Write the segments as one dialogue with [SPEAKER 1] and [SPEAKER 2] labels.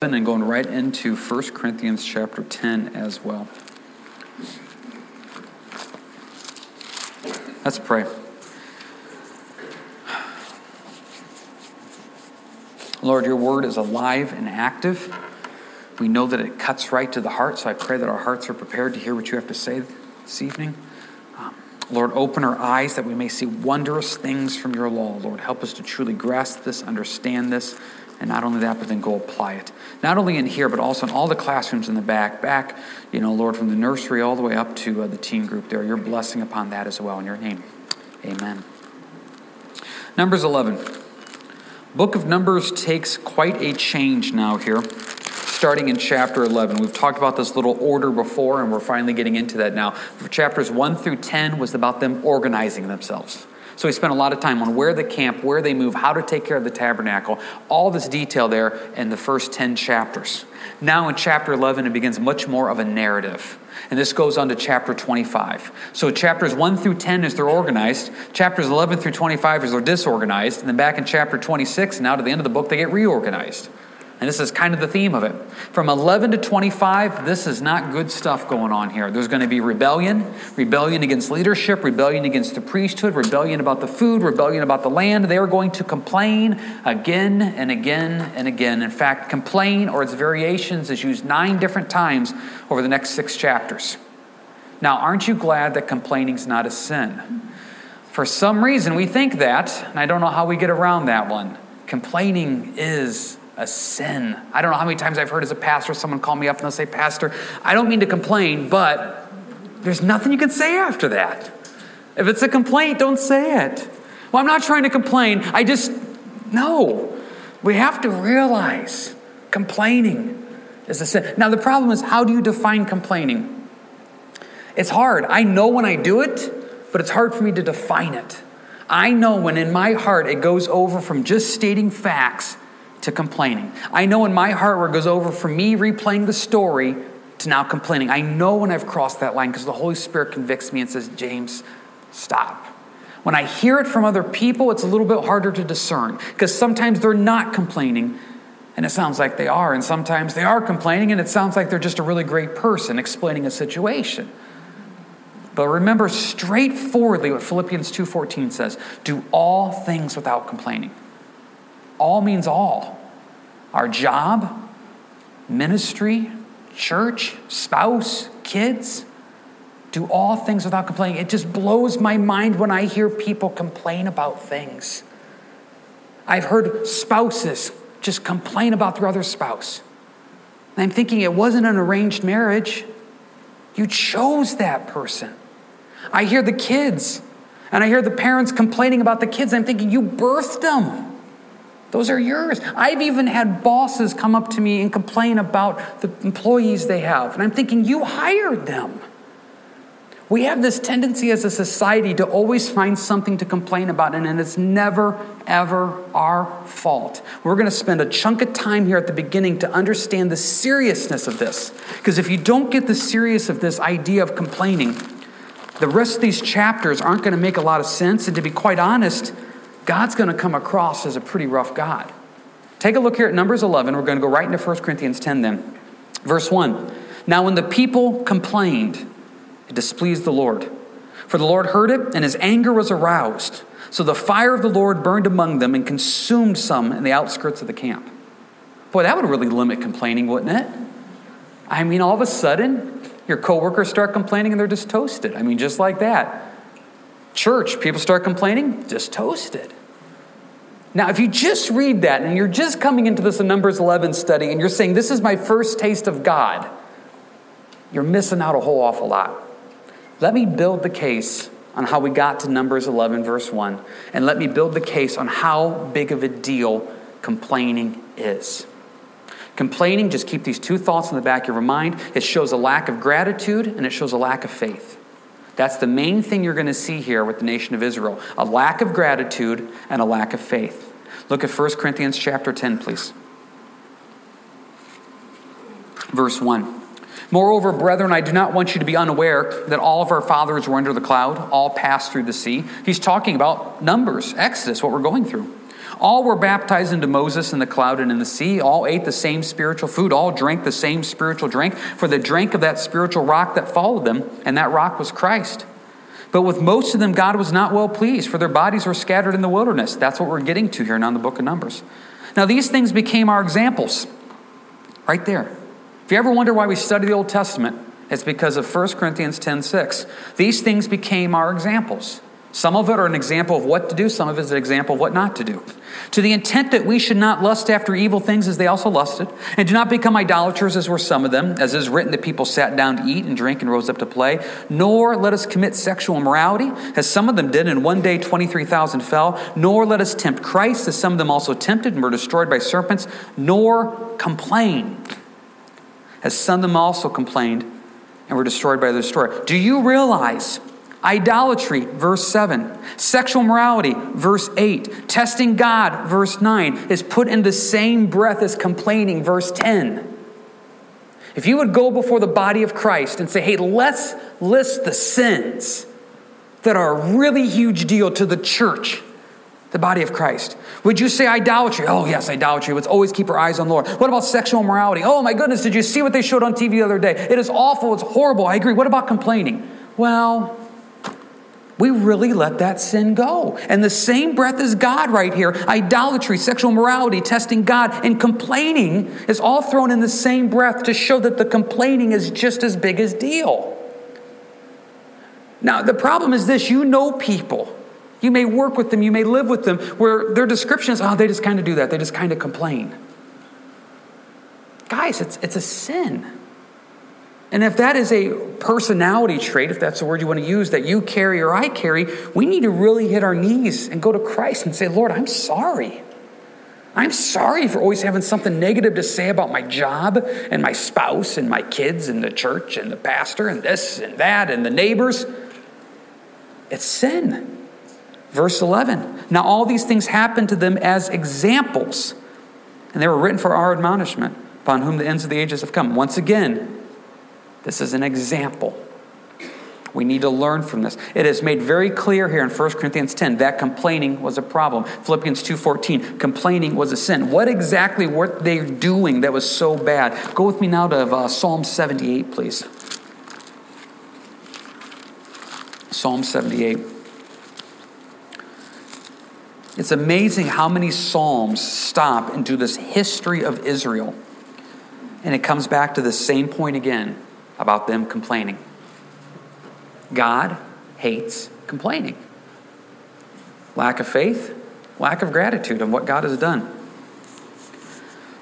[SPEAKER 1] and going right into 1 Corinthians chapter 10 as well. Let's pray. Lord, your word is alive and active. We know that it cuts right to the heart, so I pray that our hearts are prepared to hear what you have to say this evening. Um, Lord, open our eyes that we may see wondrous things from your law. Lord, help us to truly grasp this, understand this, and not only that, but then go apply it. Not only in here, but also in all the classrooms in the back. Back, you know, Lord, from the nursery all the way up to uh, the teen group there. Your blessing upon that as well. In your name, amen. Numbers 11. Book of Numbers takes quite a change now here, starting in chapter 11. We've talked about this little order before, and we're finally getting into that now. Chapters 1 through 10 was about them organizing themselves. So he spent a lot of time on where they camp, where they move, how to take care of the tabernacle, all this detail there in the first 10 chapters. Now in chapter 11, it begins much more of a narrative. And this goes on to chapter 25. So chapters 1 through 10 is they're organized. Chapters 11 through 25 is they're disorganized. And then back in chapter 26, now to the end of the book, they get reorganized. And this is kind of the theme of it. From 11 to 25, this is not good stuff going on here. There's going to be rebellion, rebellion against leadership, rebellion against the priesthood, rebellion about the food, rebellion about the land. They are going to complain again and again and again. In fact, complain or its variations is used nine different times over the next six chapters. Now, aren't you glad that complaining is not a sin? For some reason, we think that, and I don't know how we get around that one. Complaining is a sin. I don't know how many times I've heard as a pastor someone call me up and they'll say, Pastor, I don't mean to complain, but there's nothing you can say after that. If it's a complaint, don't say it. Well, I'm not trying to complain. I just, no. We have to realize complaining is a sin. Now, the problem is, how do you define complaining? It's hard. I know when I do it, but it's hard for me to define it. I know when in my heart it goes over from just stating facts to complaining. I know in my heart where it goes over from me replaying the story to now complaining. I know when I've crossed that line because the Holy Spirit convicts me and says, James, stop. When I hear it from other people, it's a little bit harder to discern because sometimes they're not complaining and it sounds like they are, and sometimes they are complaining and it sounds like they're just a really great person explaining a situation. But remember straightforwardly what Philippians 2:14 says, do all things without complaining. All means all. Our job, ministry, church, spouse, kids. Do all things without complaining. It just blows my mind when I hear people complain about things. I've heard spouses just complain about their other spouse. And I'm thinking it wasn't an arranged marriage. You chose that person. I hear the kids and I hear the parents complaining about the kids. I'm thinking you birthed them. Those are yours. I've even had bosses come up to me and complain about the employees they have. And I'm thinking, you hired them. We have this tendency as a society to always find something to complain about, and it's never, ever our fault. We're going to spend a chunk of time here at the beginning to understand the seriousness of this. Because if you don't get the serious of this idea of complaining, the rest of these chapters aren't going to make a lot of sense. And to be quite honest, God's going to come across as a pretty rough God. Take a look here at Numbers 11. We're going to go right into 1 Corinthians 10 then. Verse 1. Now, when the people complained, it displeased the Lord. For the Lord heard it, and his anger was aroused. So the fire of the Lord burned among them and consumed some in the outskirts of the camp. Boy, that would really limit complaining, wouldn't it? I mean, all of a sudden, your coworkers start complaining and they're just toasted. I mean, just like that. Church, people start complaining, just toasted. Now, if you just read that and you're just coming into this Numbers 11 study and you're saying, This is my first taste of God, you're missing out a whole awful lot. Let me build the case on how we got to Numbers 11, verse 1, and let me build the case on how big of a deal complaining is. Complaining, just keep these two thoughts in the back of your mind. It shows a lack of gratitude and it shows a lack of faith. That's the main thing you're going to see here with the nation of Israel a lack of gratitude and a lack of faith. Look at 1 Corinthians chapter 10, please. Verse 1. Moreover, brethren, I do not want you to be unaware that all of our fathers were under the cloud, all passed through the sea. He's talking about Numbers, Exodus, what we're going through. All were baptized into Moses in the cloud and in the sea. All ate the same spiritual food. All drank the same spiritual drink, for the drink of that spiritual rock that followed them, and that rock was Christ. But with most of them, God was not well pleased, for their bodies were scattered in the wilderness. That's what we're getting to here now in the book of Numbers. Now, these things became our examples. Right there. If you ever wonder why we study the Old Testament, it's because of 1 Corinthians 10 6. These things became our examples. Some of it are an example of what to do, some of it is an example of what not to do. To the intent that we should not lust after evil things as they also lusted, and do not become idolaters as were some of them, as is written that people sat down to eat and drink and rose up to play, nor let us commit sexual immorality, as some of them did, and one day 23,000 fell, nor let us tempt Christ, as some of them also tempted and were destroyed by serpents, nor complain, as some of them also complained and were destroyed by the destroyer. Do you realize? Idolatry, verse 7. Sexual morality, verse 8. Testing God, verse 9, is put in the same breath as complaining, verse 10. If you would go before the body of Christ and say, hey, let's list the sins that are a really huge deal to the church, the body of Christ, would you say idolatry? Oh, yes, idolatry. Let's always keep our eyes on the Lord. What about sexual morality? Oh, my goodness, did you see what they showed on TV the other day? It is awful. It's horrible. I agree. What about complaining? Well, we really let that sin go. And the same breath as God right here idolatry, sexual morality, testing God, and complaining is all thrown in the same breath to show that the complaining is just as big as deal. Now, the problem is this you know people. You may work with them, you may live with them, where their description is, oh, they just kind of do that. They just kind of complain. Guys, it's, it's a sin. And if that is a personality trait, if that's the word you want to use, that you carry or I carry, we need to really hit our knees and go to Christ and say, Lord, I'm sorry. I'm sorry for always having something negative to say about my job and my spouse and my kids and the church and the pastor and this and that and the neighbors. It's sin. Verse 11. Now, all these things happened to them as examples, and they were written for our admonishment, upon whom the ends of the ages have come. Once again, this is an example. We need to learn from this. It is made very clear here in 1 Corinthians 10 that complaining was a problem. Philippians 2:14, complaining was a sin. What exactly were they doing that was so bad? Go with me now to uh, Psalm 78, please. Psalm 78. It's amazing how many psalms stop into this history of Israel. And it comes back to the same point again about them complaining. God hates complaining. Lack of faith, lack of gratitude of what God has done.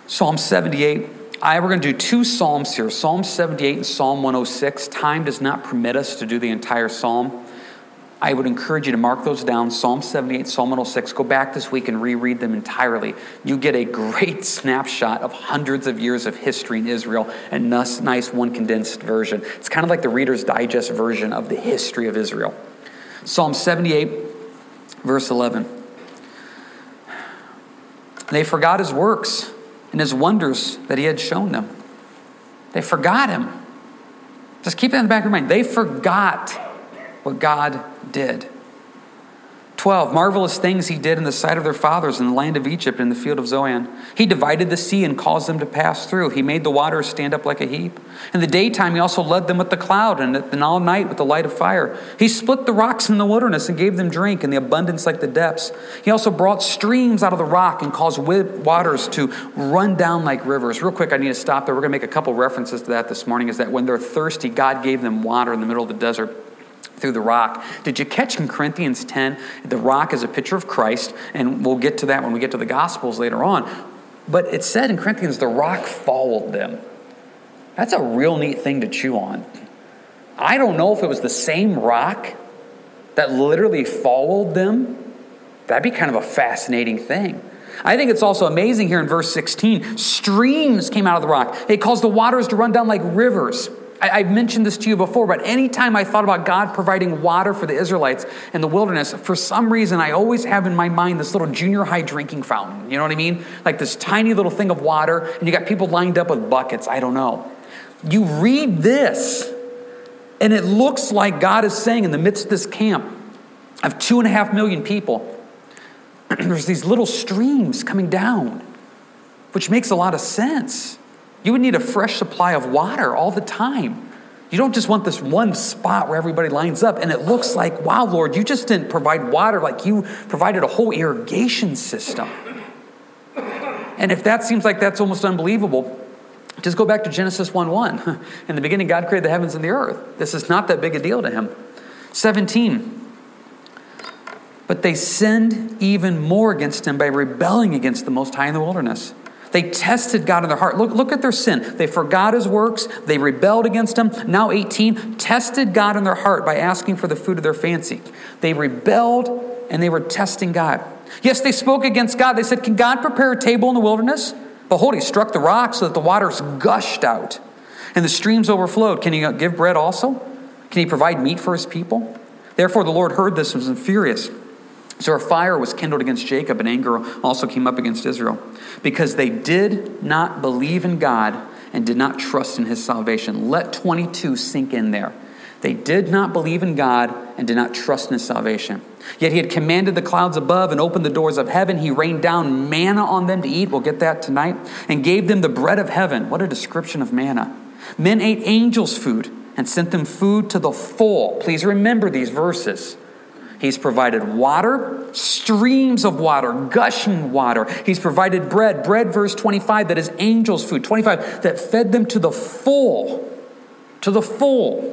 [SPEAKER 1] Psalm 78. I, we're going to do two Psalms here Psalm 78 and Psalm 106. Time does not permit us to do the entire Psalm. I would encourage you to mark those down Psalm 78, Psalm 106. Go back this week and reread them entirely. You get a great snapshot of hundreds of years of history in Israel and nice, nice one condensed version. It's kind of like the Reader's Digest version of the history of Israel. Psalm 78, verse 11. They forgot his works and his wonders that he had shown them. They forgot him. Just keep that in the back of your mind. They forgot what God did. 12. Marvelous things he did in the sight of their fathers in the land of Egypt in the field of Zoan. He divided the sea and caused them to pass through. He made the waters stand up like a heap. In the daytime, he also led them with the cloud, and at all night with the light of fire. He split the rocks in the wilderness and gave them drink in the abundance like the depths. He also brought streams out of the rock and caused waters to run down like rivers. Real quick, I need to stop there. We're going to make a couple references to that this morning. Is that when they're thirsty, God gave them water in the middle of the desert through the rock. Did you catch in Corinthians 10? The rock is a picture of Christ, and we'll get to that when we get to the Gospels later on. But it said in Corinthians, the rock followed them. That's a real neat thing to chew on. I don't know if it was the same rock that literally followed them. That'd be kind of a fascinating thing. I think it's also amazing here in verse 16 streams came out of the rock. It caused the waters to run down like rivers. I, have mentioned this to you before, but anytime I thought about God providing water for the Israelites in the wilderness, for some reason I always have in my mind this little junior high drinking fountain. You know what I mean? Like this tiny little thing of water, and you got people lined up with buckets. I don't know. You read this, and it looks like God is saying in the midst of this camp of two and a half million people, there's these little streams coming down, which makes a lot of sense. You would need a fresh supply of water all the time. You don't just want this one spot where everybody lines up and it looks like, wow, Lord, you just didn't provide water like you provided a whole irrigation system. And if that seems like that's almost unbelievable, just go back to Genesis 1 1. In the beginning, God created the heavens and the earth. This is not that big a deal to him. 17. But they sinned even more against him by rebelling against the Most High in the wilderness. They tested God in their heart. Look, look at their sin. They forgot his works. They rebelled against him. Now, 18, tested God in their heart by asking for the food of their fancy. They rebelled and they were testing God. Yes, they spoke against God. They said, Can God prepare a table in the wilderness? Behold, he struck the rock so that the waters gushed out and the streams overflowed. Can he give bread also? Can he provide meat for his people? Therefore, the Lord heard this and was furious. So a fire was kindled against Jacob, and anger also came up against Israel, because they did not believe in God and did not trust in his salvation. Let 22 sink in there. They did not believe in God and did not trust in his salvation. Yet he had commanded the clouds above and opened the doors of heaven. He rained down manna on them to eat. We'll get that tonight. And gave them the bread of heaven. What a description of manna. Men ate angels' food and sent them food to the full. Please remember these verses. He's provided water, streams of water, gushing water. He's provided bread, bread, verse 25, that is angels' food. 25, that fed them to the full. To the full.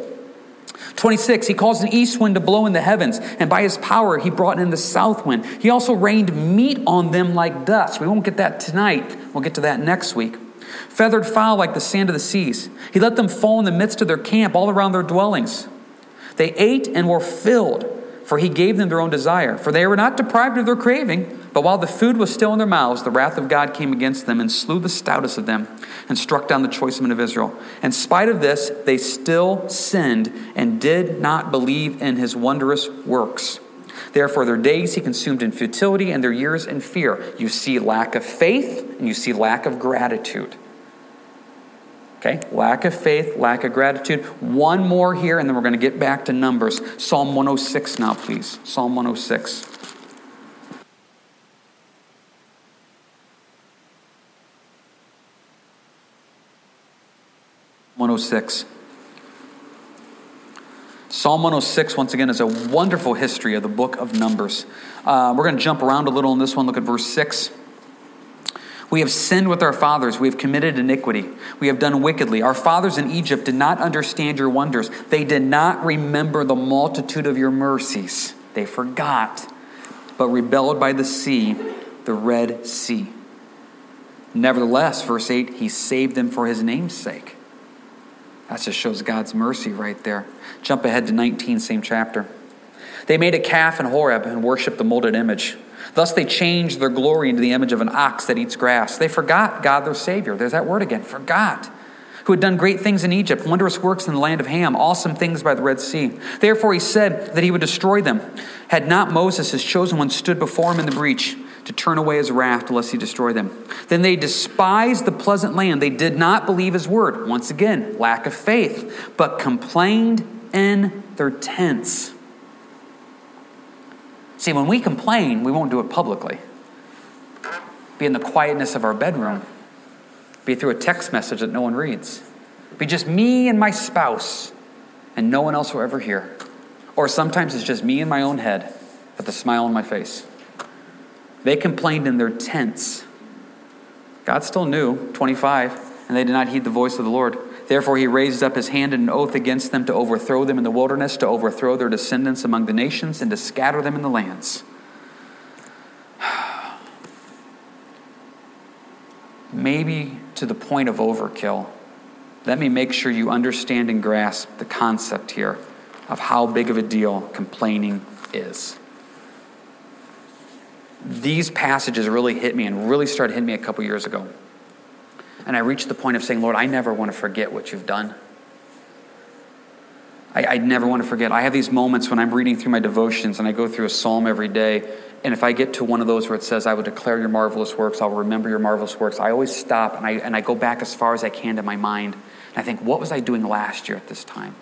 [SPEAKER 1] 26, he caused an east wind to blow in the heavens, and by his power he brought in the south wind. He also rained meat on them like dust. We won't get that tonight, we'll get to that next week. Feathered fowl like the sand of the seas. He let them fall in the midst of their camp, all around their dwellings. They ate and were filled, for he gave them their own desire. For they were not deprived of their craving, but while the food was still in their mouths, the wrath of God came against them and slew the stoutest of them and struck down the choice men of Israel. In spite of this, they still sinned and did not believe in his wondrous works. Therefore, their days he consumed in futility and their years in fear. You see lack of faith and you see lack of gratitude. Okay, lack of faith, lack of gratitude. One more here, and then we're going to get back to Numbers. Psalm 106 now, please. Psalm 106. 106. Psalm 106, once again, is a wonderful history of the book of Numbers. Uh, we're going to jump around a little in this one. Look at verse 6. We have sinned with our fathers. We have committed iniquity. We have done wickedly. Our fathers in Egypt did not understand your wonders. They did not remember the multitude of your mercies. They forgot, but rebelled by the sea, the Red Sea. Nevertheless, verse 8, he saved them for his name's sake. That just shows God's mercy right there. Jump ahead to 19, same chapter. They made a calf in Horeb and worshiped the molded image. Thus they changed their glory into the image of an ox that eats grass. They forgot God their Savior. There's that word again forgot. Who had done great things in Egypt, wondrous works in the land of Ham, awesome things by the Red Sea. Therefore he said that he would destroy them. Had not Moses, his chosen one, stood before him in the breach to turn away his wrath lest he destroy them. Then they despised the pleasant land. They did not believe his word. Once again, lack of faith, but complained in their tents. See, when we complain, we won't do it publicly. Be in the quietness of our bedroom. Be through a text message that no one reads. Be just me and my spouse, and no one else will ever hear. Or sometimes it's just me in my own head, but the smile on my face. They complained in their tents. God still knew, 25, and they did not heed the voice of the Lord. Therefore, he raised up his hand in an oath against them to overthrow them in the wilderness, to overthrow their descendants among the nations, and to scatter them in the lands. Maybe to the point of overkill. Let me make sure you understand and grasp the concept here of how big of a deal complaining is these passages really hit me and really started hitting me a couple years ago. And I reached the point of saying, Lord, I never want to forget what you've done. I, I never want to forget. I have these moments when I'm reading through my devotions and I go through a psalm every day. And if I get to one of those where it says, I will declare your marvelous works, I'll remember your marvelous works, I always stop and I, and I go back as far as I can to my mind. And I think, what was I doing last year at this time?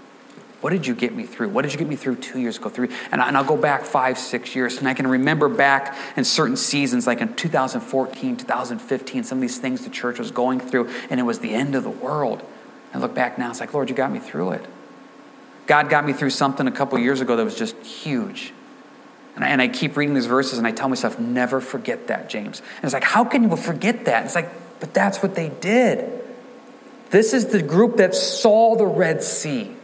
[SPEAKER 1] What did you get me through? What did you get me through two years ago? Three, and, I, and I'll go back five, six years, and I can remember back in certain seasons, like in 2014, 2015, some of these things the church was going through, and it was the end of the world. I look back now, it's like, Lord, you got me through it. God got me through something a couple years ago that was just huge. And I, and I keep reading these verses, and I tell myself, never forget that, James. And it's like, how can you forget that? It's like, but that's what they did. This is the group that saw the Red Sea.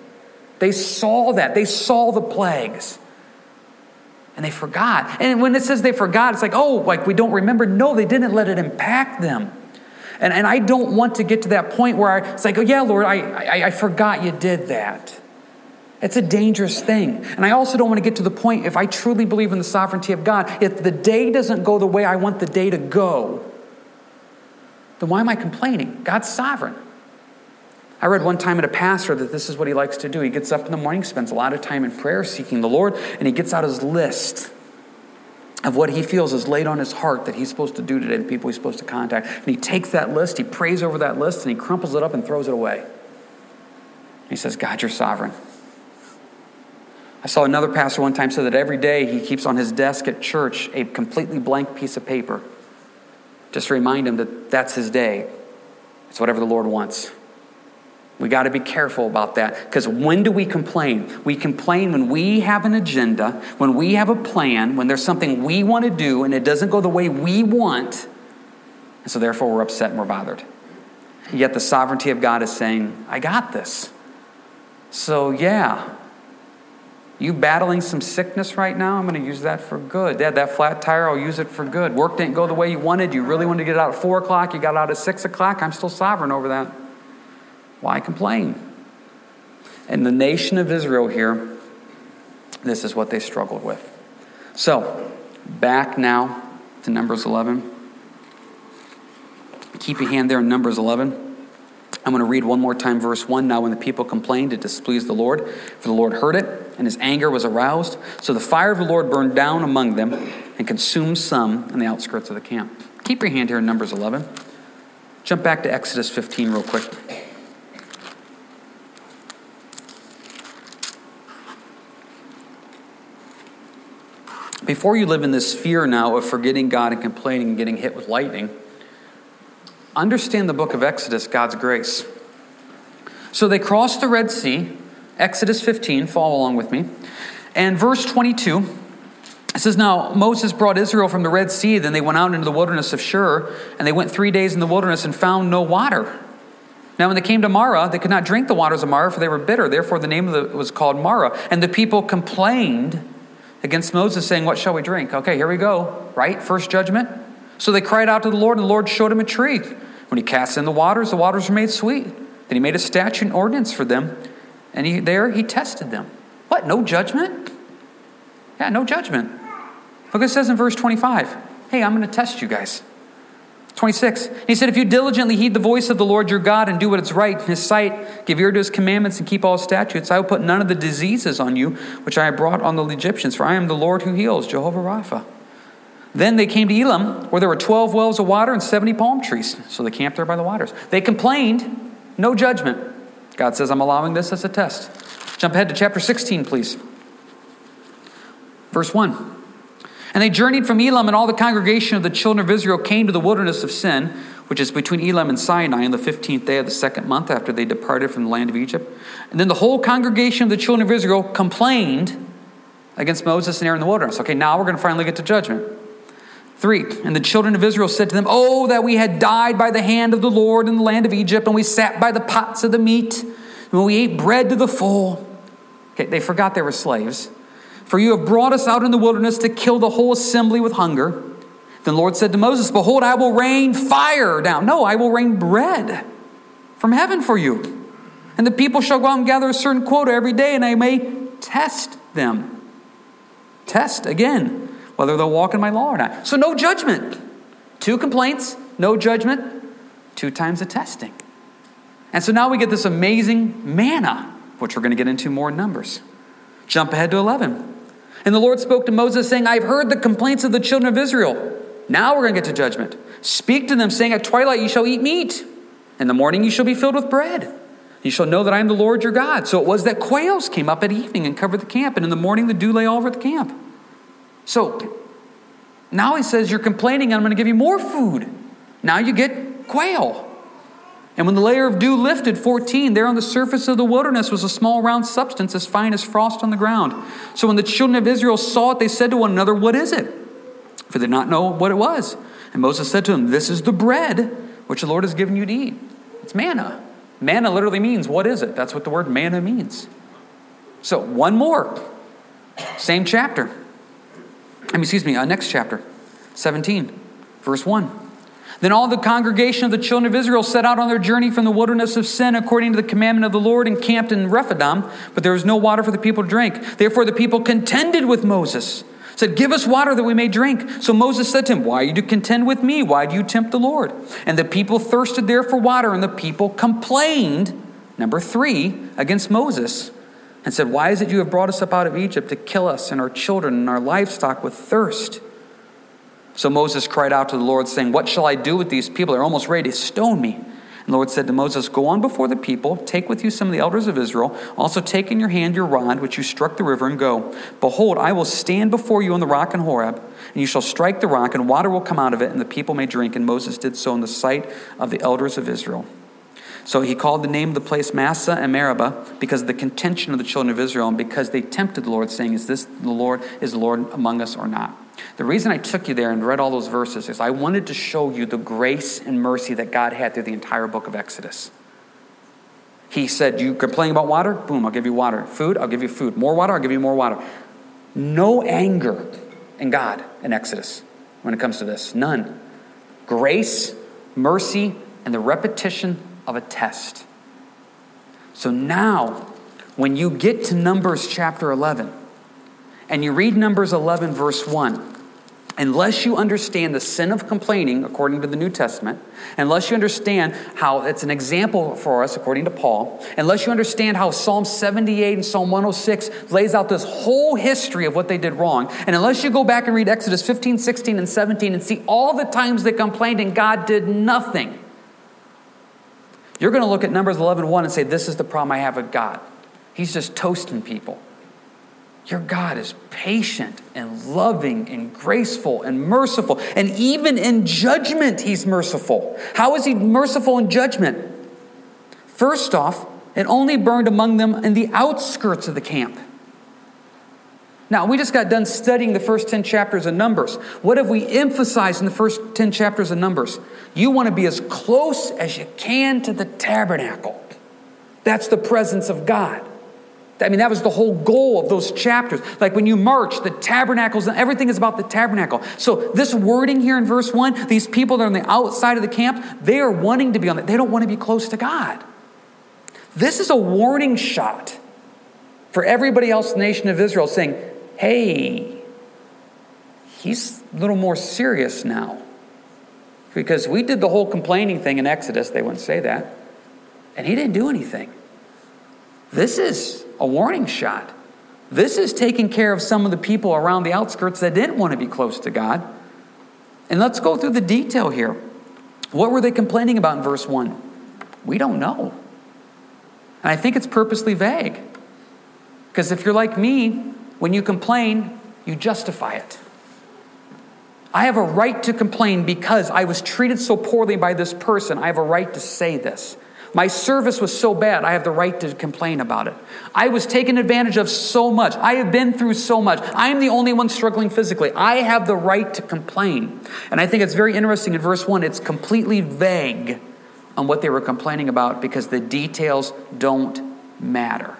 [SPEAKER 1] They saw that. They saw the plagues. And they forgot. And when it says they forgot, it's like, oh, like we don't remember. No, they didn't let it impact them. And, and I don't want to get to that point where I, it's like, oh, yeah, Lord, I, I, I forgot you did that. It's a dangerous thing. And I also don't want to get to the point, if I truly believe in the sovereignty of God, if the day doesn't go the way I want the day to go, then why am I complaining? God's sovereign. I read one time at a pastor that this is what he likes to do. He gets up in the morning, spends a lot of time in prayer, seeking the Lord, and he gets out his list of what he feels is laid on his heart that he's supposed to do today, the people he's supposed to contact. And he takes that list, he prays over that list, and he crumples it up and throws it away. He says, God, you're sovereign. I saw another pastor one time say that every day he keeps on his desk at church a completely blank piece of paper just to remind him that that's his day. It's whatever the Lord wants. We got to be careful about that because when do we complain? We complain when we have an agenda, when we have a plan, when there's something we want to do and it doesn't go the way we want. And so therefore we're upset and we're bothered. Yet the sovereignty of God is saying, I got this. So, yeah, you battling some sickness right now? I'm going to use that for good. Dad, that flat tire, I'll use it for good. Work didn't go the way you wanted. You really wanted to get out at 4 o'clock. You got out at 6 o'clock. I'm still sovereign over that. Why complain? And the nation of Israel here, this is what they struggled with. So, back now to Numbers 11. Keep your hand there in Numbers 11. I'm going to read one more time verse 1. Now, when the people complained, it displeased the Lord, for the Lord heard it, and his anger was aroused. So the fire of the Lord burned down among them and consumed some in the outskirts of the camp. Keep your hand here in Numbers 11. Jump back to Exodus 15 real quick. Before you live in this fear now of forgetting God and complaining and getting hit with lightning, understand the book of Exodus, God's grace. So they crossed the Red Sea, Exodus 15, follow along with me. And verse 22, it says, Now Moses brought Israel from the Red Sea, then they went out into the wilderness of Shur, and they went three days in the wilderness and found no water. Now, when they came to Marah, they could not drink the waters of Marah, for they were bitter. Therefore, the name of it was called Marah. And the people complained against Moses, saying, What shall we drink? Okay, here we go, right? First judgment. So they cried out to the Lord, and the Lord showed him a tree. When he cast in the waters, the waters were made sweet. Then he made a statute and ordinance for them, and he, there he tested them. What? No judgment? Yeah, no judgment. Look it says in verse 25. Hey, I'm going to test you guys. 26. He said, If you diligently heed the voice of the Lord your God and do what is right in his sight, give ear to his commandments and keep all his statutes, I will put none of the diseases on you which I have brought on the Egyptians, for I am the Lord who heals, Jehovah Rapha. Then they came to Elim, where there were 12 wells of water and 70 palm trees. So they camped there by the waters. They complained, no judgment. God says, I'm allowing this as a test. Jump ahead to chapter 16, please. Verse 1. And they journeyed from Elim, and all the congregation of the children of Israel came to the wilderness of Sin, which is between Elim and Sinai, on the 15th day of the second month after they departed from the land of Egypt. And then the whole congregation of the children of Israel complained against Moses and Aaron in the wilderness. Okay, now we're going to finally get to judgment. Three, and the children of Israel said to them, Oh, that we had died by the hand of the Lord in the land of Egypt, and we sat by the pots of the meat, and we ate bread to the full. Okay, they forgot they were slaves. For you have brought us out in the wilderness to kill the whole assembly with hunger. Then the Lord said to Moses, Behold, I will rain fire down. No, I will rain bread from heaven for you. And the people shall go out and gather a certain quota every day, and I may test them. Test again whether they'll walk in my law or not. So, no judgment. Two complaints, no judgment, two times the testing. And so now we get this amazing manna, which we're going to get into more in Numbers. Jump ahead to 11. And the Lord spoke to Moses, saying, I've heard the complaints of the children of Israel. Now we're going to get to judgment. Speak to them, saying, At twilight you shall eat meat, in the morning you shall be filled with bread. You shall know that I am the Lord your God. So it was that quails came up at evening and covered the camp, and in the morning the dew lay all over the camp. So now he says, You're complaining, I'm going to give you more food. Now you get quail. And when the layer of dew lifted, 14, there on the surface of the wilderness was a small round substance as fine as frost on the ground. So when the children of Israel saw it, they said to one another, What is it? For they did not know what it was. And Moses said to them, This is the bread which the Lord has given you to eat. It's manna. Manna literally means, What is it? That's what the word manna means. So, one more. Same chapter. I mean, excuse me, uh, next chapter, 17, verse 1. Then all the congregation of the children of Israel set out on their journey from the wilderness of Sin according to the commandment of the Lord and camped in Rephidim, but there was no water for the people to drink. Therefore the people contended with Moses, said, Give us water that we may drink. So Moses said to him, Why do you contend with me? Why do you tempt the Lord? And the people thirsted there for water, and the people complained, number three, against Moses and said, Why is it you have brought us up out of Egypt to kill us and our children and our livestock with thirst? So Moses cried out to the Lord, saying, What shall I do with these people? They're almost ready to stone me. And the Lord said to Moses, Go on before the people, take with you some of the elders of Israel. Also take in your hand your rod, which you struck the river, and go. Behold, I will stand before you on the rock in Horeb, and you shall strike the rock, and water will come out of it, and the people may drink. And Moses did so in the sight of the elders of Israel. So he called the name of the place Massah and Meribah because of the contention of the children of Israel and because they tempted the Lord, saying, Is this the Lord, is the Lord among us or not? The reason I took you there and read all those verses is I wanted to show you the grace and mercy that God had through the entire book of Exodus. He said, You complain about water? Boom, I'll give you water. Food? I'll give you food. More water? I'll give you more water. No anger in God in Exodus when it comes to this. None. Grace, mercy, and the repetition of a test. So now, when you get to Numbers chapter 11, and you read Numbers 11, verse 1, unless you understand the sin of complaining, according to the New Testament, unless you understand how it's an example for us, according to Paul, unless you understand how Psalm 78 and Psalm 106 lays out this whole history of what they did wrong, and unless you go back and read Exodus 15, 16, and 17 and see all the times they complained and God did nothing, you're going to look at Numbers 11, 1 and say, This is the problem I have with God. He's just toasting people. Your God is patient and loving and graceful and merciful. And even in judgment, He's merciful. How is He merciful in judgment? First off, it only burned among them in the outskirts of the camp. Now, we just got done studying the first 10 chapters of Numbers. What have we emphasized in the first 10 chapters of Numbers? You want to be as close as you can to the tabernacle. That's the presence of God. I mean, that was the whole goal of those chapters. Like when you march, the tabernacles, and everything is about the tabernacle. So, this wording here in verse 1, these people that are on the outside of the camp, they are wanting to be on it. They don't want to be close to God. This is a warning shot for everybody else in the nation of Israel saying, hey, he's a little more serious now. Because we did the whole complaining thing in Exodus, they wouldn't say that, and he didn't do anything. This is a warning shot. This is taking care of some of the people around the outskirts that didn't want to be close to God. And let's go through the detail here. What were they complaining about in verse 1? We don't know. And I think it's purposely vague. Because if you're like me, when you complain, you justify it. I have a right to complain because I was treated so poorly by this person. I have a right to say this. My service was so bad, I have the right to complain about it. I was taken advantage of so much. I have been through so much. I am the only one struggling physically. I have the right to complain. And I think it's very interesting in verse 1, it's completely vague on what they were complaining about because the details don't matter.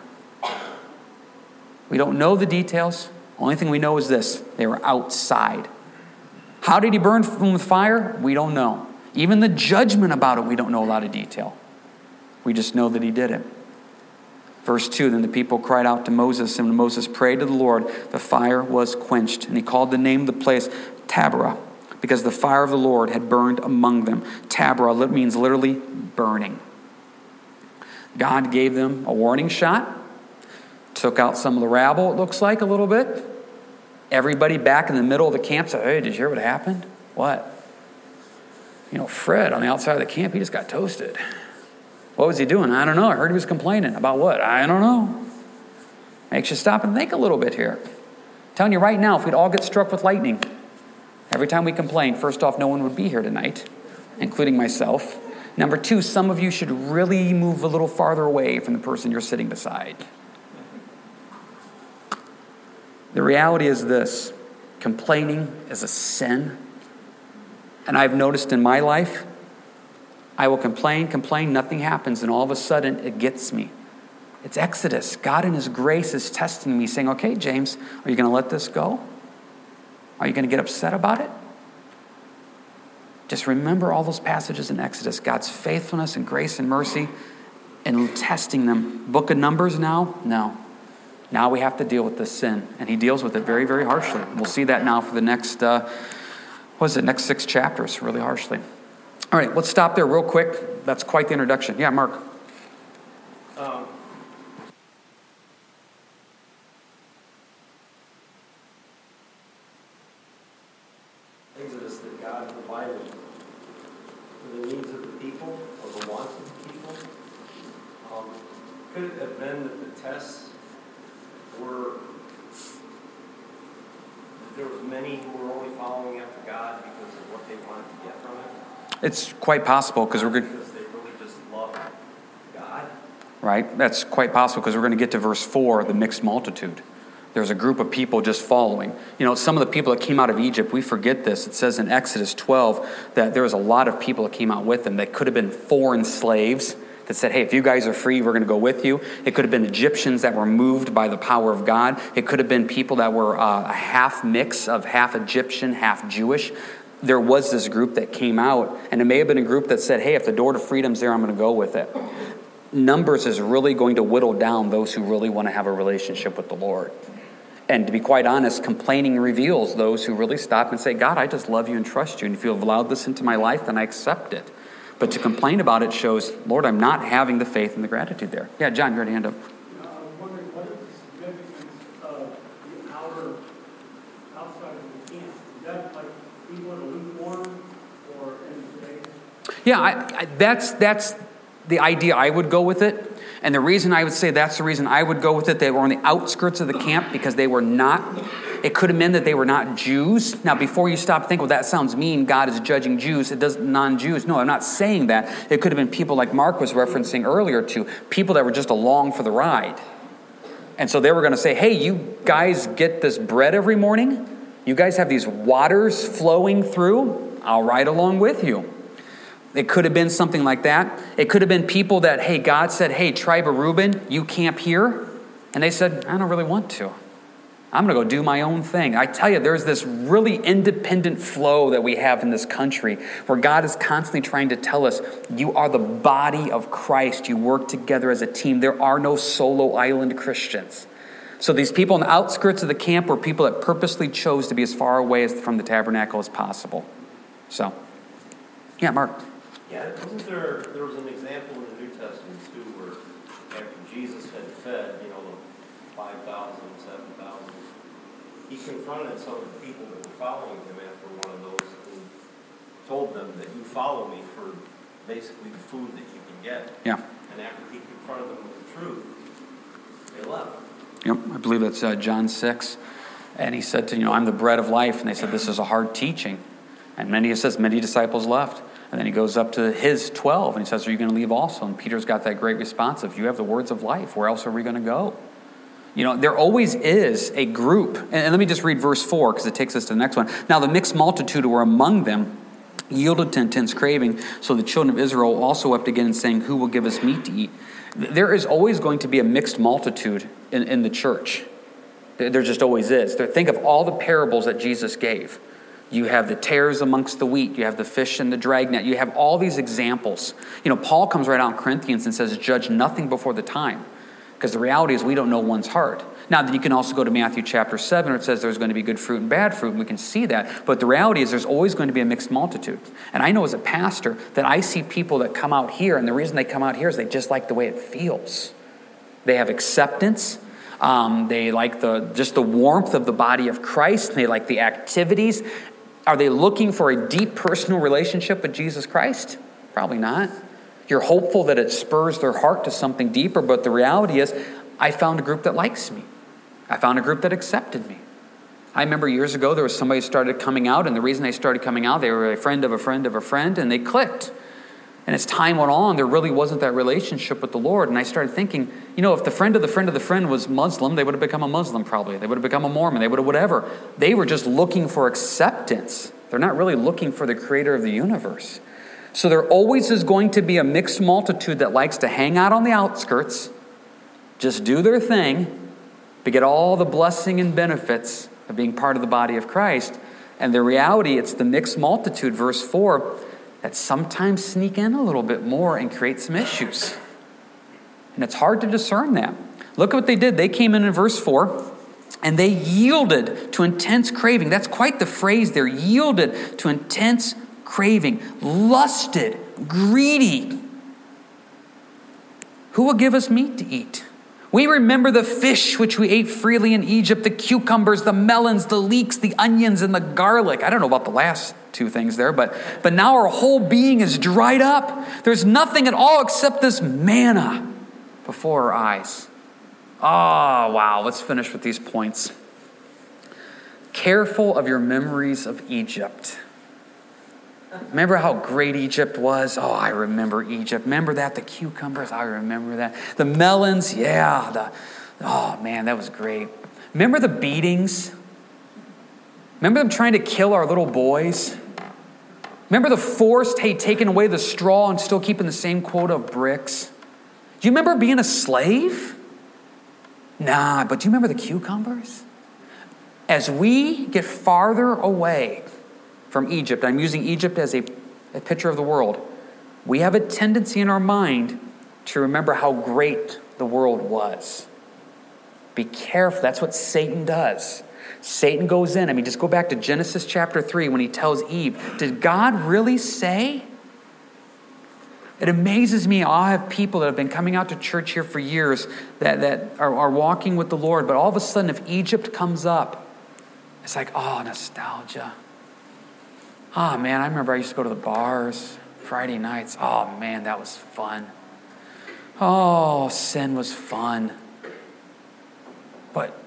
[SPEAKER 1] We don't know the details. Only thing we know is this they were outside. How did he burn from with fire? We don't know. Even the judgment about it, we don't know a lot of detail. We just know that he did it. Verse 2 Then the people cried out to Moses, and when Moses prayed to the Lord, the fire was quenched. And he called the name of the place Taberah, because the fire of the Lord had burned among them. Taberah means literally burning. God gave them a warning shot, took out some of the rabble, it looks like, a little bit. Everybody back in the middle of the camp said, Hey, did you hear what happened? What? You know, Fred on the outside of the camp, he just got toasted. What was he doing? I don't know. I heard he was complaining. About what? I don't know. Makes you stop and think a little bit here. I'm telling you right now, if we'd all get struck with lightning, every time we complain, first off, no one would be here tonight, including myself. Number two, some of you should really move a little farther away from the person you're sitting beside. The reality is this complaining is a sin. And I've noticed in my life, I will complain, complain, nothing happens, and all of a sudden it gets me. It's Exodus. God in His grace is testing me, saying, Okay, James, are you going to let this go? Are you going to get upset about it? Just remember all those passages in Exodus God's faithfulness and grace and mercy and testing them. Book of Numbers now? No. Now we have to deal with this sin. And he deals with it very, very harshly. We'll see that now for the next, uh, what is it, next six chapters, really harshly. All right, let's stop there real quick. That's quite the introduction. Yeah, Mark. Um,
[SPEAKER 2] Exodus that God provided for the needs of the people, or the wants of the people. Um, could it have been that the tests were there was many who were only following after God because of what they wanted to get from it.
[SPEAKER 1] It's quite possible because we're good.
[SPEAKER 2] Because they really just love God.
[SPEAKER 1] Right? That's quite possible because we're going to get to verse 4, the mixed multitude. There's a group of people just following. You know, some of the people that came out of Egypt, we forget this. It says in Exodus 12 that there was a lot of people that came out with them that could have been foreign slaves that said, hey, if you guys are free, we're going to go with you. It could have been Egyptians that were moved by the power of God. It could have been people that were uh, a half mix of half Egyptian, half Jewish. There was this group that came out, and it may have been a group that said, hey, if the door to freedom's there, I'm going to go with it. Numbers is really going to whittle down those who really want to have a relationship with the Lord. And to be quite honest, complaining reveals those who really stop and say, God, I just love you and trust you. And if you have allowed this into my life, then I accept it. But to complain about it shows, Lord, I'm not having the faith and the gratitude there. Yeah, John, you had a hand up. Yeah, I, I, that's that's the idea I would go with it. And the reason I would say that's the reason I would go with it, they were on the outskirts of the camp because they were not it could have meant that they were not Jews. Now, before you stop think, well, that sounds mean. God is judging Jews. It does non-Jews. No, I'm not saying that. It could have been people like Mark was referencing earlier to people that were just along for the ride. And so they were going to say, hey, you guys get this bread every morning? You guys have these waters flowing through? I'll ride along with you. It could have been something like that. It could have been people that, hey, God said, hey, tribe of Reuben, you camp here. And they said, I don't really want to. I'm going to go do my own thing. I tell you, there's this really independent flow that we have in this country where God is constantly trying to tell us, you are the body of Christ. You work together as a team. There are no solo island Christians. So these people on the outskirts of the camp were people that purposely chose to be as far away as, from the tabernacle as possible. So, yeah, Mark.
[SPEAKER 2] Yeah, wasn't there, there was an example in the New Testament too where after Jesus had fed, you know, the 5,000, 7,000, he confronted some of the people that were following him after one of those who told them that you follow me for basically the food that you can get.
[SPEAKER 1] Yeah.
[SPEAKER 2] And after he confronted them with the truth, they left.
[SPEAKER 1] Yep, I believe that's uh, John 6. And he said to, you know, I'm the bread of life. And they said, this is a hard teaching. And many, it says, many disciples left. And then he goes up to his 12 and he says, Are you going to leave also? And Peter's got that great response of, You have the words of life. Where else are we going to go? You know, there always is a group. And, let me just read verse 4 because it takes us to the next one. Now, the mixed multitude who were among them yielded to intense craving. So the children of Israel also wept again, saying, Who will give us meat to eat? There is always going to be a mixed multitude in, in the church. There just always is. Think of all the parables that Jesus gave. You have the tares amongst the wheat. You have the fish and the dragnet. You have all these examples. You know, Paul comes right out in Corinthians and says, Judge nothing before the time. Because the reality is, we don't know one's heart. Now, then you can also go to Matthew chapter 7, where it says there's going to be good fruit and bad fruit, and we can see that. But the reality is, there's always going to be a mixed multitude. And I know as a pastor that I see people that come out here, and the reason they come out here is they just like the way it feels. They have acceptance. Um, they like the just the warmth of the body of Christ. They like the activities. Are they looking for a deep personal relationship with Jesus Christ? Probably not. You're hopeful that it spurs their heart to something deeper, but the reality is, I found a group that likes me. I found a group that accepted me. I remember years ago there was somebody started coming out, and the reason they started coming out, they were a friend of a friend of a friend, and they clicked. And as time went on, there really wasn't that relationship with the Lord. And I started thinking, you know, if the friend of the friend of the friend was Muslim, they would have become a Muslim probably. They would have become a Mormon. They would have whatever. They were just looking for acceptance. They're not really looking for the creator of the universe. So there always is going to be a mixed multitude that likes to hang out on the outskirts, just do their thing, but get all the blessing and benefits of being part of the body of Christ. And the reality, it's the mixed multitude, verse 4 that sometimes sneak in a little bit more and create some issues. And it's hard to discern that. Look at what they did. They came in in verse 4 and they yielded to intense craving. That's quite the phrase there yielded to intense craving, lusted, greedy. Who will give us meat to eat? We remember the fish which we ate freely in Egypt, the cucumbers, the melons, the leeks, the onions, and the garlic. I don't know about the last two things there, but, but now our whole being is dried up. There's nothing at all except this manna before our eyes. Ah, oh, wow. Let's finish with these points. Careful of your memories of Egypt. Remember how great Egypt was? Oh, I remember Egypt. Remember that? The cucumbers? I remember that. The melons? Yeah. The, oh, man, that was great. Remember the beatings? Remember them trying to kill our little boys? Remember the forced, hey, taking away the straw and still keeping the same quota of bricks? Do you remember being a slave? Nah, but do you remember the cucumbers? As we get farther away from Egypt, I'm using Egypt as a, a picture of the world, we have a tendency in our mind to remember how great the world was. Be careful. That's what Satan does. Satan goes in. I mean, just go back to Genesis chapter 3 when he tells Eve, Did God really say? It amazes me. I have people that have been coming out to church here for years that, that are, are walking with the Lord, but all of a sudden, if Egypt comes up, it's like, oh, nostalgia. Oh, man, I remember I used to go to the bars Friday nights. Oh, man, that was fun. Oh, sin was fun. But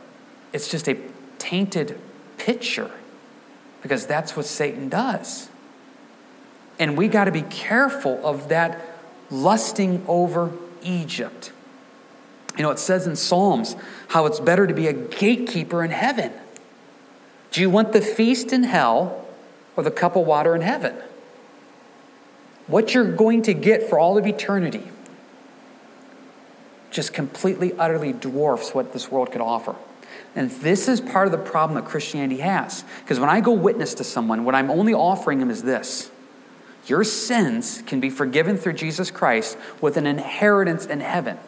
[SPEAKER 1] it's just a tainted picture because that's what Satan does. And we got to be careful of that lusting over Egypt. You know, it says in Psalms how it's better to be a gatekeeper in heaven. Do you want the feast in hell or the cup of water in heaven? What you're going to get for all of eternity just completely, utterly dwarfs what this world could offer. And this is part of the problem that Christianity has. Because when I go witness to someone, what I'm only offering them is this your sins can be forgiven through Jesus Christ with an inheritance in heaven.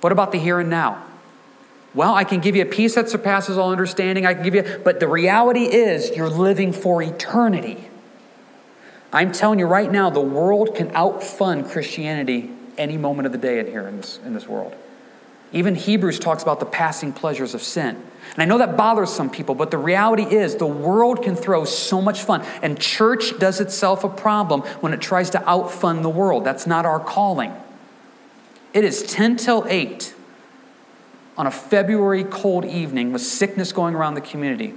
[SPEAKER 1] What about the here and now? Well, I can give you a peace that surpasses all understanding. I can give you, but the reality is you're living for eternity. I'm telling you right now, the world can outfund Christianity any moment of the day in here in this, in this world. Even Hebrews talks about the passing pleasures of sin. And I know that bothers some people, but the reality is the world can throw so much fun. And church does itself a problem when it tries to outfund the world. That's not our calling. It is 10 till 8 on a February cold evening with sickness going around the community.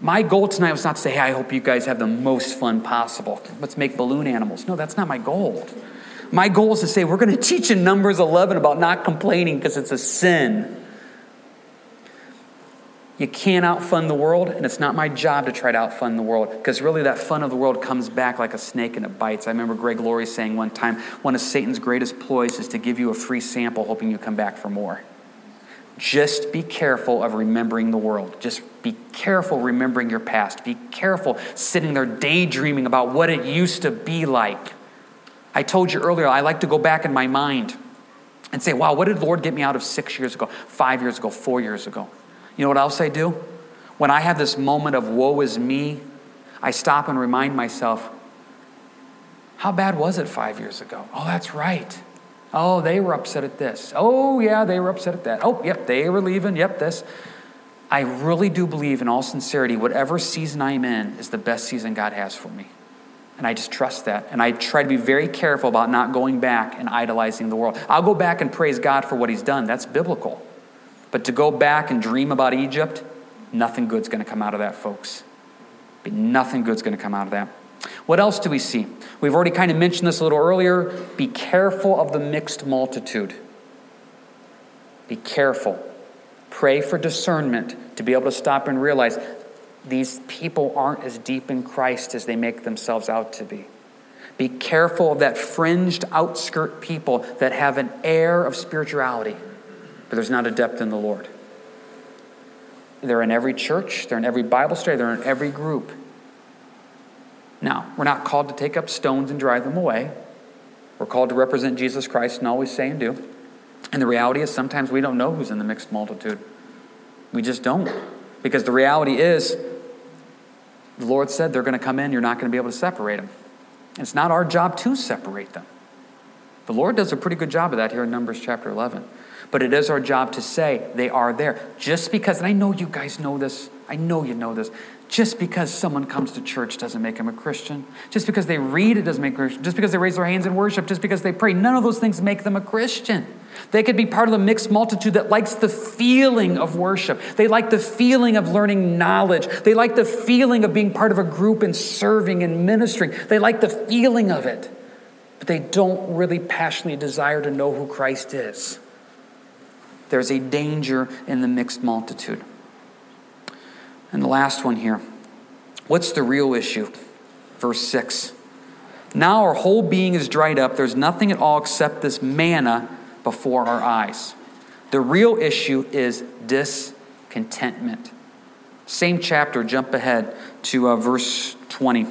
[SPEAKER 1] My goal tonight was not to say, hey, I hope you guys have the most fun possible. Let's make balloon animals. No, that's not my goal. My goal is to say we're going to teach in Numbers 11 about not complaining because it's a sin. You can't outfund the world, and it's not my job to try to outfund the world because really that fun of the world comes back like a snake and it bites. I remember Greg Laurie saying one time one of Satan's greatest ploys is to give you a free sample hoping you come back for more. Just be careful of remembering the world. Just be careful remembering your past. Be careful sitting there daydreaming about what it used to be like. I told you earlier, I like to go back in my mind and say, wow, what did Lord get me out of six years ago, five years ago, four years ago? You know what else I do? When I have this moment of woe is me, I stop and remind myself, how bad was it five years ago? Oh, that's right. Oh, they were upset at this. Oh, yeah, they were upset at that. Oh, yep, they were leaving. Yep, this. I really do believe, in all sincerity, whatever season I'm in is the best season God has for me. And I just trust that. And I try to be very careful about not going back and idolizing the world. I'll go back and praise God for what He's done. That's biblical. But to go back and dream about Egypt, nothing good's going to come out of that, folks. Nothing good's going to come out of that. What else do we see? We've already kind of mentioned this a little earlier. Be careful of the mixed multitude. Be careful. Pray for discernment to be able to stop and realize these people aren't as deep in Christ as they make themselves out to be. Be careful of that fringed outskirt people that have an air of spirituality, but there's not a depth in the Lord. They're in every church, they're in every Bible study, they're in every group. Now, we're not called to take up stones and drive them away. We're called to represent Jesus Christ and always say and do. And the reality is, sometimes we don't know who's in the mixed multitude. We just don't. Because the reality is, the Lord said they're going to come in, you're not going to be able to separate them. And it's not our job to separate them. The Lord does a pretty good job of that here in Numbers chapter 11. But it is our job to say they are there. Just because, and I know you guys know this, I know you know this. Just because someone comes to church doesn't make them a Christian. Just because they read it doesn't make them Christian. Just because they raise their hands in worship, just because they pray, none of those things make them a Christian. They could be part of the mixed multitude that likes the feeling of worship. They like the feeling of learning knowledge. They like the feeling of being part of a group and serving and ministering. They like the feeling of it, but they don't really passionately desire to know who Christ is. There's a danger in the mixed multitude. And the last one here. What's the real issue? Verse 6. Now our whole being is dried up. There's nothing at all except this manna before our eyes. The real issue is discontentment. Same chapter, jump ahead to uh, verse 20.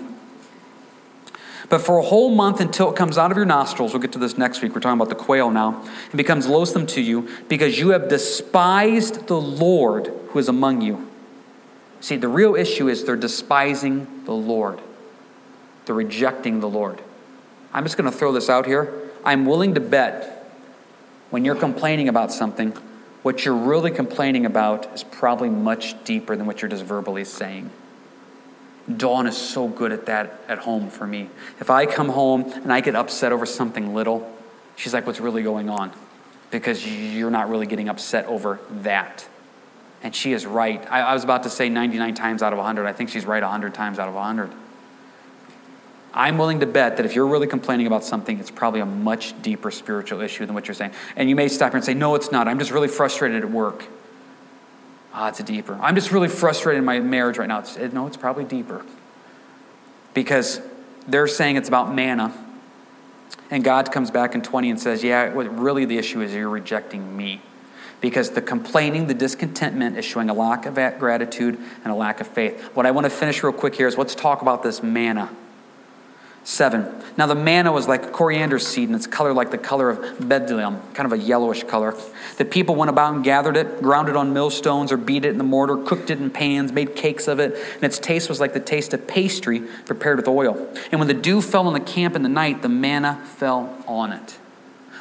[SPEAKER 1] But for a whole month until it comes out of your nostrils, we'll get to this next week. We're talking about the quail now. It becomes loathsome to you because you have despised the Lord who is among you. See, the real issue is they're despising the Lord, they're rejecting the Lord. I'm just going to throw this out here. I'm willing to bet when you're complaining about something, what you're really complaining about is probably much deeper than what you're just verbally saying. Dawn is so good at that at home for me. If I come home and I get upset over something little, she's like, What's really going on? Because you're not really getting upset over that. And she is right. I, I was about to say 99 times out of 100. I think she's right 100 times out of 100. I'm willing to bet that if you're really complaining about something, it's probably a much deeper spiritual issue than what you're saying. And you may stop here and say, No, it's not. I'm just really frustrated at work. Ah, it's deeper. I'm just really frustrated in my marriage right now. It's, it, no, it's probably deeper. Because they're saying it's about manna. And God comes back in 20 and says, Yeah, really the issue is you're rejecting me because the complaining, the discontentment is showing a lack of gratitude and a lack of faith. What I want to finish real quick here is let's talk about this manna. Seven. Now the manna was like coriander seed, and its color like the color of bdellium, kind of a yellowish color. The people went about and gathered it, ground it on millstones, or beat it in the mortar, cooked it in pans, made cakes of it, and its taste was like the taste of pastry prepared with oil. And when the dew fell on the camp in the night, the manna fell on it.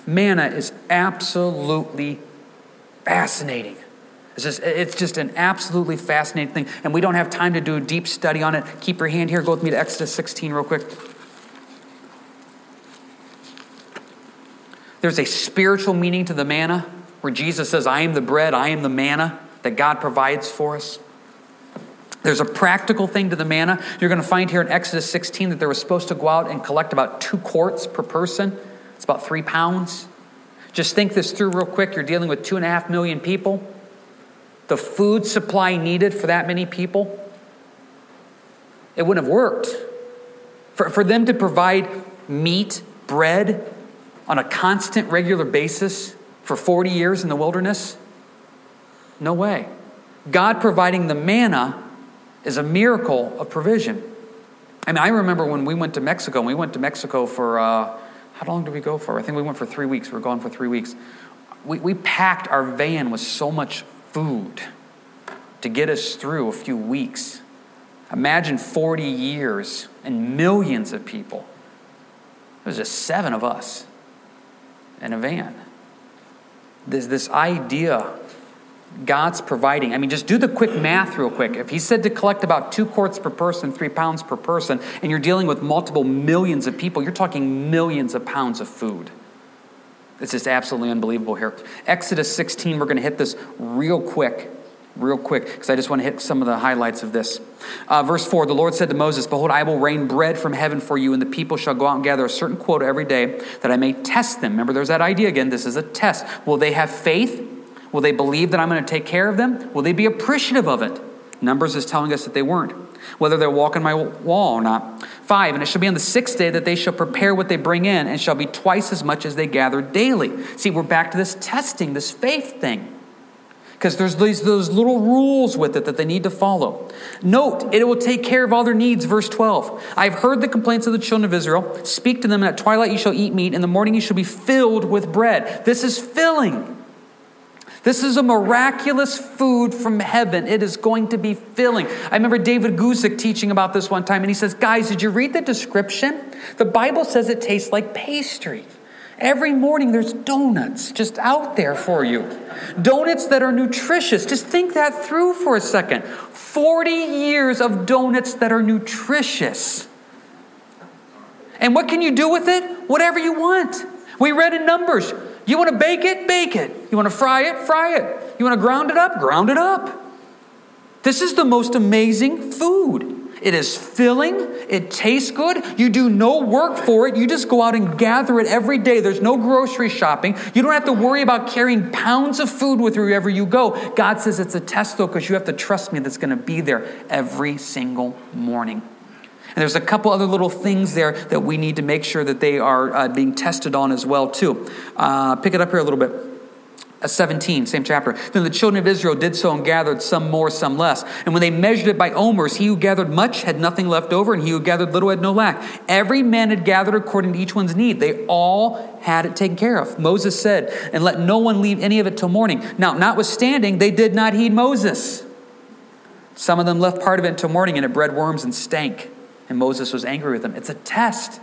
[SPEAKER 1] Manna is absolutely fascinating. It's just, it's just an absolutely fascinating thing. And we don't have time to do a deep study on it. Keep your hand here. Go with me to Exodus 16 real quick. There's a spiritual meaning to the manna where Jesus says, I am the bread, I am the manna that God provides for us. There's a practical thing to the manna. You're going to find here in Exodus 16 that they were supposed to go out and collect about two quarts per person. It's about three pounds. Just think this through real quick. You're dealing with two and a half million people. The food supply needed for that many people, it wouldn't have worked. For, for them to provide meat, bread on a constant, regular basis for 40 years in the wilderness, no way. God providing the manna is a miracle of provision. I mean, I remember when we went to Mexico, we went to Mexico for. Uh, how long did we go for? I think we went for three weeks. We were gone for three weeks. We, we packed our van with so much food to get us through a few weeks. Imagine 40 years and millions of people. It was just seven of us in a van. There's this idea God's providing. I mean, just do the quick math real quick. If He said to collect about two quarts per person, three pounds per person, and you're dealing with multiple millions of people, you're talking millions of pounds of food. It's just absolutely unbelievable here. Exodus 16, we're going to hit this real quick, real quick, because I just want to hit some of the highlights of this. Uh, verse 4 The Lord said to Moses, Behold, I will rain bread from heaven for you, and the people shall go out and gather a certain quota every day, that I may test them. Remember, there's that idea again. This is a test. Will they have faith? Will they believe that I'm going to take care of them? Will they be appreciative of it? Numbers is telling us that they weren't. Whether they're walking my wall or not. Five, and it shall be on the sixth day that they shall prepare what they bring in, and shall be twice as much as they gather daily. See, we're back to this testing, this faith thing. Because there's these, those little rules with it that they need to follow. Note, it will take care of all their needs. Verse 12. I've heard the complaints of the children of Israel. Speak to them, and at twilight you shall eat meat, in the morning you shall be filled with bread. This is filling. This is a miraculous food from heaven. It is going to be filling. I remember David Guzik teaching about this one time, and he says, Guys, did you read the description? The Bible says it tastes like pastry. Every morning there's donuts just out there for you. Donuts that are nutritious. Just think that through for a second. 40 years of donuts that are nutritious. And what can you do with it? Whatever you want. We read in Numbers you want to bake it? Bake it. You want to fry it? Fry it. You want to ground it up? Ground it up. This is the most amazing food. It is filling. It tastes good. You do no work for it. You just go out and gather it every day. There's no grocery shopping. You don't have to worry about carrying pounds of food with you wherever you go. God says it's a test, though, because you have to trust me that's going to be there every single morning. And there's a couple other little things there that we need to make sure that they are uh, being tested on as well, too. Uh, pick it up here a little bit. Uh, 17, same chapter. Then the children of Israel did so and gathered some more, some less. And when they measured it by omers, he who gathered much had nothing left over, and he who gathered little had no lack. Every man had gathered according to each one's need. They all had it taken care of. Moses said, And let no one leave any of it till morning. Now, notwithstanding, they did not heed Moses. Some of them left part of it till morning, and it bred worms and stank and Moses was angry with them. It's a test.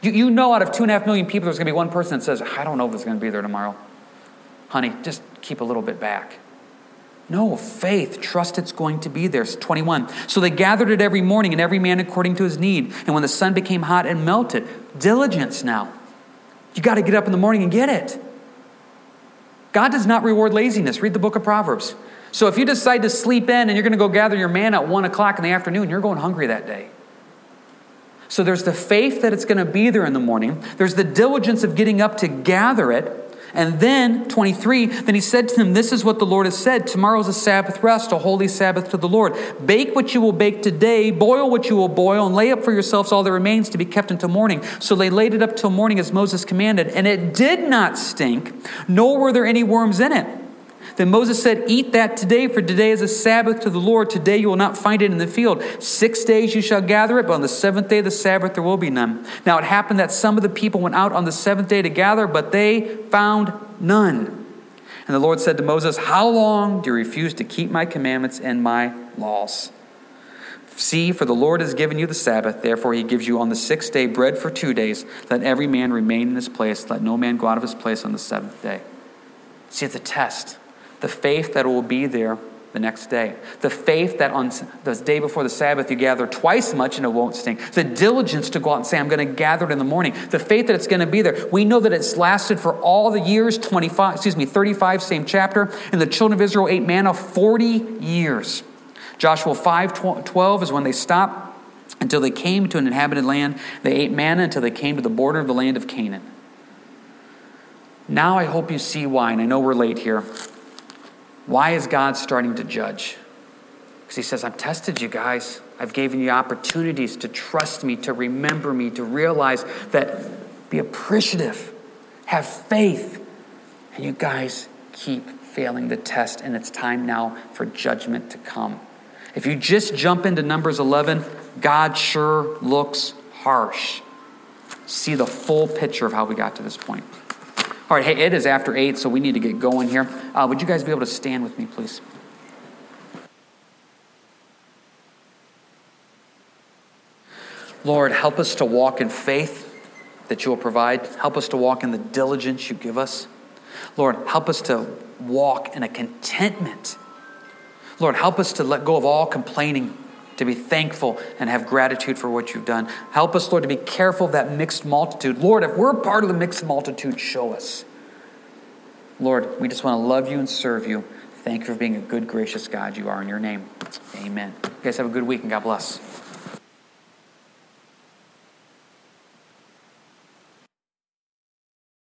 [SPEAKER 1] You, you know, out of two and a half million people, there's going to be one person that says, I don't know if it's going to be there tomorrow. Honey, just keep a little bit back. No, faith, trust it's going to be there. 21. So they gathered it every morning, and every man according to his need. And when the sun became hot and melted, diligence now. You got to get up in the morning and get it. God does not reward laziness. Read the book of Proverbs. So if you decide to sleep in and you're going to go gather your man at 1 o'clock in the afternoon, you're going hungry that day. So there's the faith that it's going to be there in the morning. There's the diligence of getting up to gather it. And then, 23, then he said to them, This is what the Lord has said. Tomorrow is a Sabbath rest, a holy Sabbath to the Lord. Bake what you will bake today, boil what you will boil, and lay up for yourselves all that remains to be kept until morning. So they laid it up till morning as Moses commanded. And it did not stink, nor were there any worms in it. Then Moses said, Eat that today, for today is a Sabbath to the Lord. Today you will not find it in the field. Six days you shall gather it, but on the seventh day, of the Sabbath, there will be none. Now it happened that some of the people went out on the seventh day to gather, but they found none. And the Lord said to Moses, How long do you refuse to keep my commandments and my laws? See, for the Lord has given you the Sabbath, therefore he gives you on the sixth day bread for two days. Let every man remain in his place, let no man go out of his place on the seventh day. See, it's a test the faith that will be there the next day. The faith that on the day before the Sabbath you gather twice much and it won't stink. The diligence to go out and say, I'm going to gather it in the morning. The faith that it's going to be there. We know that it's lasted for all the years, 25, excuse me, 35, same chapter. And the children of Israel ate manna 40 years. Joshua 5 12 is when they stopped until they came to an inhabited land. They ate manna until they came to the border of the land of Canaan. Now I hope you see why, and I know we're late here. Why is God starting to judge? Because he says, I've tested you guys. I've given you opportunities to trust me, to remember me, to realize that be appreciative, have faith. And you guys keep failing the test, and it's time now for judgment to come. If you just jump into Numbers 11, God sure looks harsh. See the full picture of how we got to this point. All right, hey, it is after 8, so we need to get going here. Uh, would you guys be able to stand with me, please? Lord, help us to walk in faith that you will provide. Help us to walk in the diligence you give us. Lord, help us to walk in a contentment. Lord, help us to let go of all complaining, to be thankful and have gratitude for what you've done. Help us, Lord, to be careful of that mixed multitude. Lord, if we're part of the mixed multitude, show us. Lord, we just want to love you and serve you. Thank you for being a good, gracious God you are in your name. Amen. You guys have a good week and God bless.